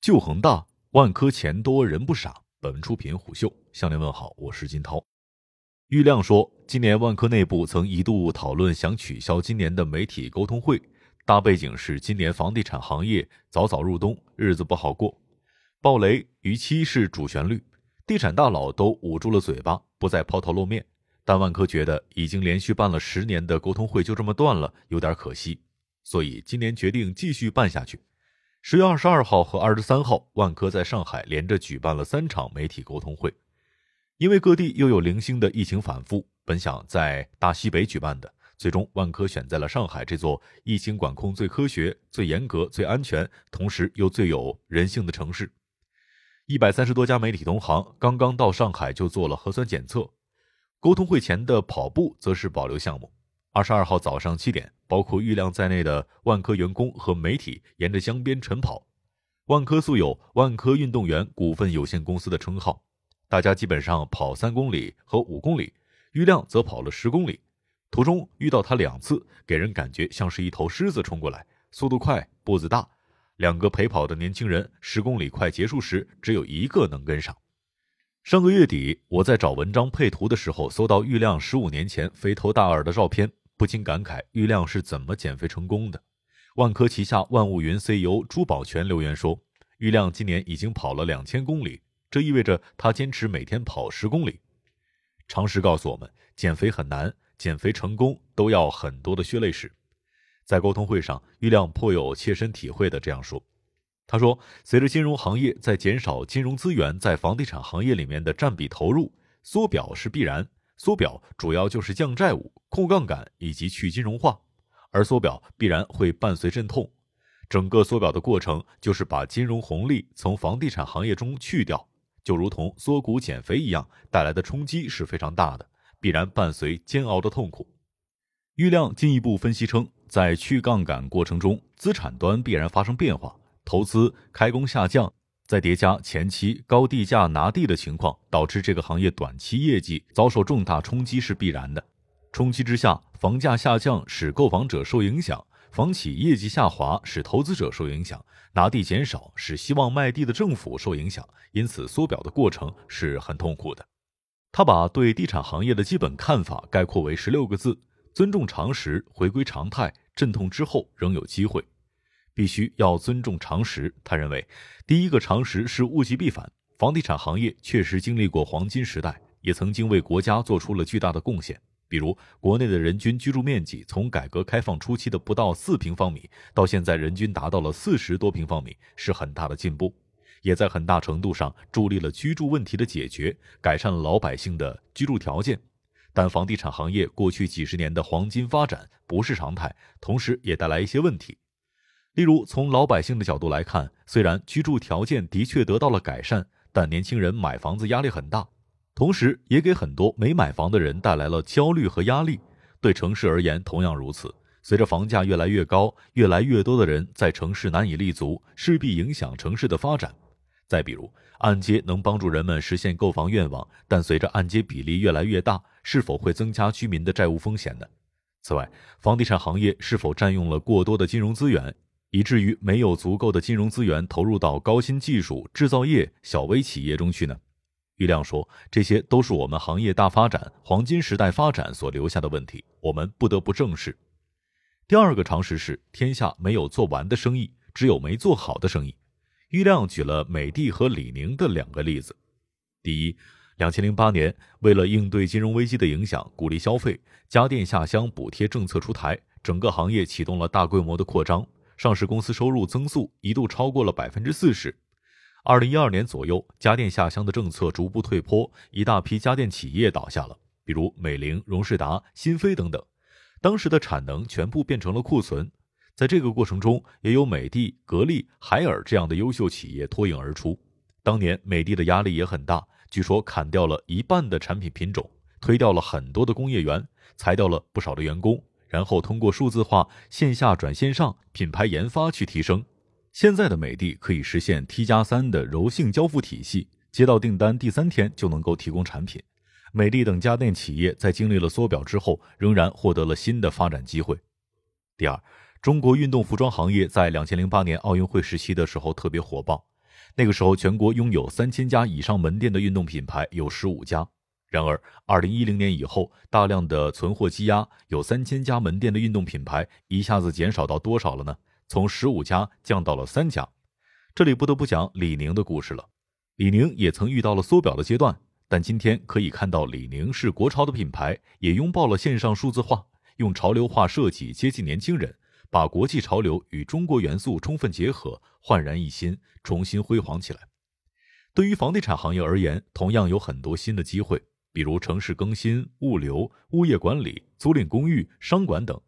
旧恒大，万科钱多人不傻。本文出品虎嗅，向您问好，我是金涛。郁亮说，今年万科内部曾一度讨论想取消今年的媒体沟通会，大背景是今年房地产行业早早入冬，日子不好过。暴雷、逾期是主旋律，地产大佬都捂住了嘴巴，不再抛头露面。但万科觉得已经连续办了十年的沟通会就这么断了，有点可惜，所以今年决定继续办下去。十月二十二号和二十三号，万科在上海连着举办了三场媒体沟通会。因为各地又有零星的疫情反复，本想在大西北举办的，最终万科选在了上海这座疫情管控最科学、最严格、最安全，同时又最有人性的城市。一百三十多家媒体同行刚刚到上海就做了核酸检测。沟通会前的跑步则是保留项目。二十二号早上七点，包括郁亮在内的万科员工和媒体沿着江边晨跑。万科素有“万科运动员股份有限公司”的称号，大家基本上跑三公里和五公里，郁亮则跑了十公里。途中遇到他两次，给人感觉像是一头狮子冲过来，速度快，步子大。两个陪跑的年轻人，十公里快结束时，只有一个能跟上。上个月底，我在找文章配图的时候，搜到郁亮十五年前肥头大耳的照片。不禁感慨，郁亮是怎么减肥成功的？万科旗下万物云 CEO 朱宝全留言说，郁亮今年已经跑了两千公里，这意味着他坚持每天跑十公里。常识告诉我们，减肥很难，减肥成功都要很多的血泪史。在沟通会上，郁亮颇有切身体会的这样说：“他说，随着金融行业在减少金融资源在房地产行业里面的占比投入，缩表是必然。”缩表主要就是降债务、控杠杆以及去金融化，而缩表必然会伴随阵痛。整个缩表的过程就是把金融红利从房地产行业中去掉，就如同缩骨减肥一样，带来的冲击是非常大的，必然伴随煎熬的痛苦。郁亮进一步分析称，在去杠杆过程中，资产端必然发生变化，投资开工下降。再叠加前期高地价拿地的情况，导致这个行业短期业绩遭受重大冲击是必然的。冲击之下，房价下降使购房者受影响，房企业绩下滑使投资者受影响，拿地减少使希望卖地的政府受影响。因此，缩表的过程是很痛苦的。他把对地产行业的基本看法概括为十六个字：尊重常识，回归常态。阵痛之后仍有机会。必须要尊重常识。他认为，第一个常识是物极必反。房地产行业确实经历过黄金时代，也曾经为国家做出了巨大的贡献。比如，国内的人均居住面积从改革开放初期的不到四平方米，到现在人均达到了四十多平方米，是很大的进步，也在很大程度上助力了居住问题的解决，改善了老百姓的居住条件。但房地产行业过去几十年的黄金发展不是常态，同时也带来一些问题。例如，从老百姓的角度来看，虽然居住条件的确得到了改善，但年轻人买房子压力很大，同时也给很多没买房的人带来了焦虑和压力。对城市而言同样如此。随着房价越来越高，越来越多的人在城市难以立足，势必影响城市的发展。再比如，按揭能帮助人们实现购房愿望，但随着按揭比例越来越大，是否会增加居民的债务风险呢？此外，房地产行业是否占用了过多的金融资源？以至于没有足够的金融资源投入到高新技术制造业、小微企业中去呢？郁亮说：“这些都是我们行业大发展、黄金时代发展所留下的问题，我们不得不正视。”第二个常识是：天下没有做完的生意，只有没做好的生意。郁亮举了美的和李宁的两个例子。第一，两千零八年，为了应对金融危机的影响，鼓励消费，家电下乡补贴政策出台，整个行业启动了大规模的扩张。上市公司收入增速一度超过了百分之四十。二零一二年左右，家电下乡的政策逐步退坡，一大批家电企业倒下了，比如美菱、荣事达、新飞等等。当时的产能全部变成了库存。在这个过程中，也有美的、格力、海尔这样的优秀企业脱颖而出。当年美的的压力也很大，据说砍掉了一半的产品品种，推掉了很多的工业园，裁掉了不少的员工。然后通过数字化、线下转线上、品牌研发去提升。现在的美的可以实现 T 加三的柔性交付体系，接到订单第三天就能够提供产品。美的等家电企业在经历了缩表之后，仍然获得了新的发展机会。第二，中国运动服装行业在两千零八年奥运会时期的时候特别火爆，那个时候，全国拥有三千家以上门店的运动品牌有十五家。然而，二零一零年以后，大量的存货积压，有三千家门店的运动品牌一下子减少到多少了呢？从十五家降到了三家。这里不得不讲李宁的故事了。李宁也曾遇到了缩表的阶段，但今天可以看到，李宁是国潮的品牌，也拥抱了线上数字化，用潮流化设计接近年轻人，把国际潮流与中国元素充分结合，焕然一新，重新辉煌起来。对于房地产行业而言，同样有很多新的机会。比如城市更新、物流、物业管理、租赁公寓、商管等，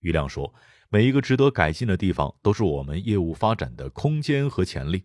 于亮说，每一个值得改进的地方都是我们业务发展的空间和潜力。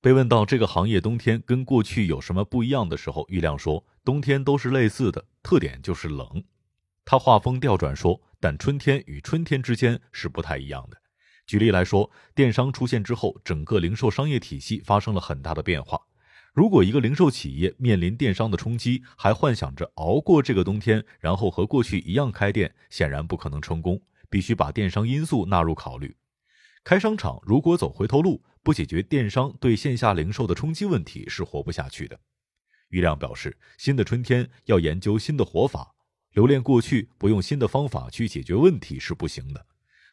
被问到这个行业冬天跟过去有什么不一样的时候，于亮说，冬天都是类似的，特点就是冷。他话锋调转说，但春天与春天之间是不太一样的。举例来说，电商出现之后，整个零售商业体系发生了很大的变化。如果一个零售企业面临电商的冲击，还幻想着熬过这个冬天，然后和过去一样开店，显然不可能成功。必须把电商因素纳入考虑。开商场如果走回头路，不解决电商对线下零售的冲击问题，是活不下去的。于亮表示，新的春天要研究新的活法，留恋过去，不用新的方法去解决问题是不行的。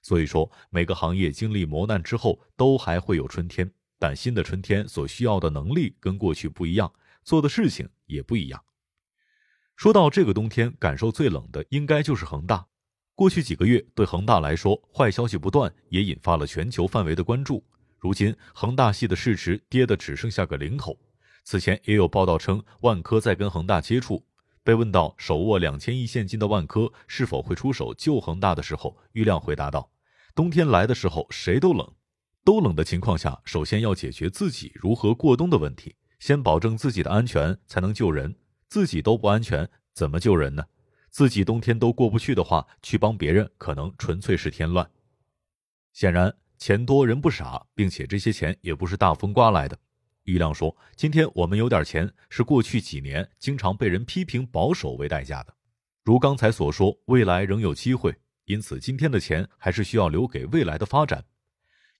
所以说，每个行业经历磨难之后，都还会有春天。但新的春天所需要的能力跟过去不一样，做的事情也不一样。说到这个冬天，感受最冷的应该就是恒大。过去几个月对恒大来说，坏消息不断，也引发了全球范围的关注。如今恒大系的市值跌得只剩下个零头。此前也有报道称，万科在跟恒大接触。被问到手握两千亿现金的万科是否会出手救恒大的时候，郁亮回答道：“冬天来的时候，谁都冷。”都冷的情况下，首先要解决自己如何过冬的问题，先保证自己的安全，才能救人。自己都不安全，怎么救人呢？自己冬天都过不去的话，去帮别人可能纯粹是添乱。显然，钱多人不傻，并且这些钱也不是大风刮来的。于亮说：“今天我们有点钱，是过去几年经常被人批评保守为代价的。如刚才所说，未来仍有机会，因此今天的钱还是需要留给未来的发展。”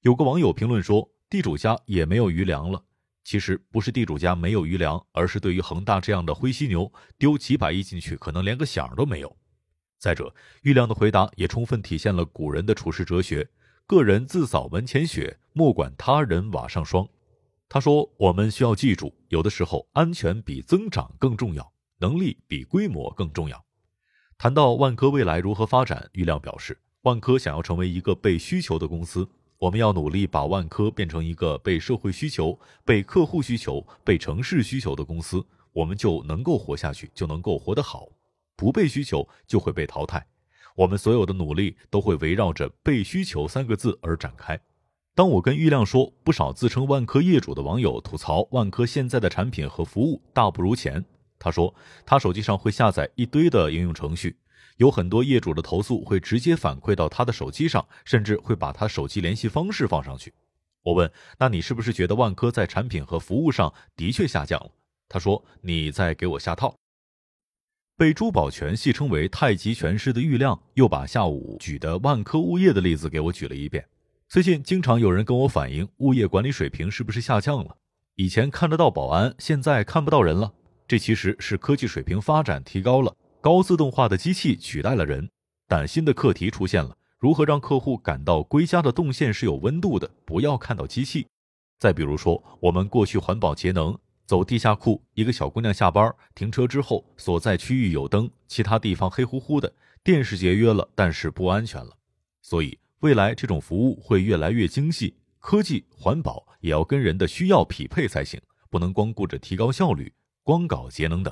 有个网友评论说：“地主家也没有余粮了。”其实不是地主家没有余粮，而是对于恒大这样的灰犀牛，丢几百亿进去，可能连个响都没有。再者，郁亮的回答也充分体现了古人的处世哲学：“个人自扫门前雪，莫管他人瓦上霜。”他说：“我们需要记住，有的时候安全比增长更重要，能力比规模更重要。”谈到万科未来如何发展，郁亮表示：“万科想要成为一个被需求的公司。”我们要努力把万科变成一个被社会需求、被客户需求、被城市需求的公司，我们就能够活下去，就能够活得好。不被需求就会被淘汰。我们所有的努力都会围绕着“被需求”三个字而展开。当我跟郁亮说，不少自称万科业主的网友吐槽万科现在的产品和服务大不如前，他说他手机上会下载一堆的应用程序。有很多业主的投诉会直接反馈到他的手机上，甚至会把他手机联系方式放上去。我问：“那你是不是觉得万科在产品和服务上的确下降了？”他说：“你在给我下套。”被朱宝泉戏称为太极拳师的郁亮，又把下午举的万科物业的例子给我举了一遍。最近经常有人跟我反映，物业管理水平是不是下降了？以前看得到保安，现在看不到人了。这其实是科技水平发展提高了。高自动化的机器取代了人，但新的课题出现了：如何让客户感到归家的动线是有温度的，不要看到机器？再比如说，我们过去环保节能，走地下库，一个小姑娘下班停车之后，所在区域有灯，其他地方黑乎乎的，电是节约了，但是不安全了。所以未来这种服务会越来越精细，科技环保也要跟人的需要匹配才行，不能光顾着提高效率，光搞节能等。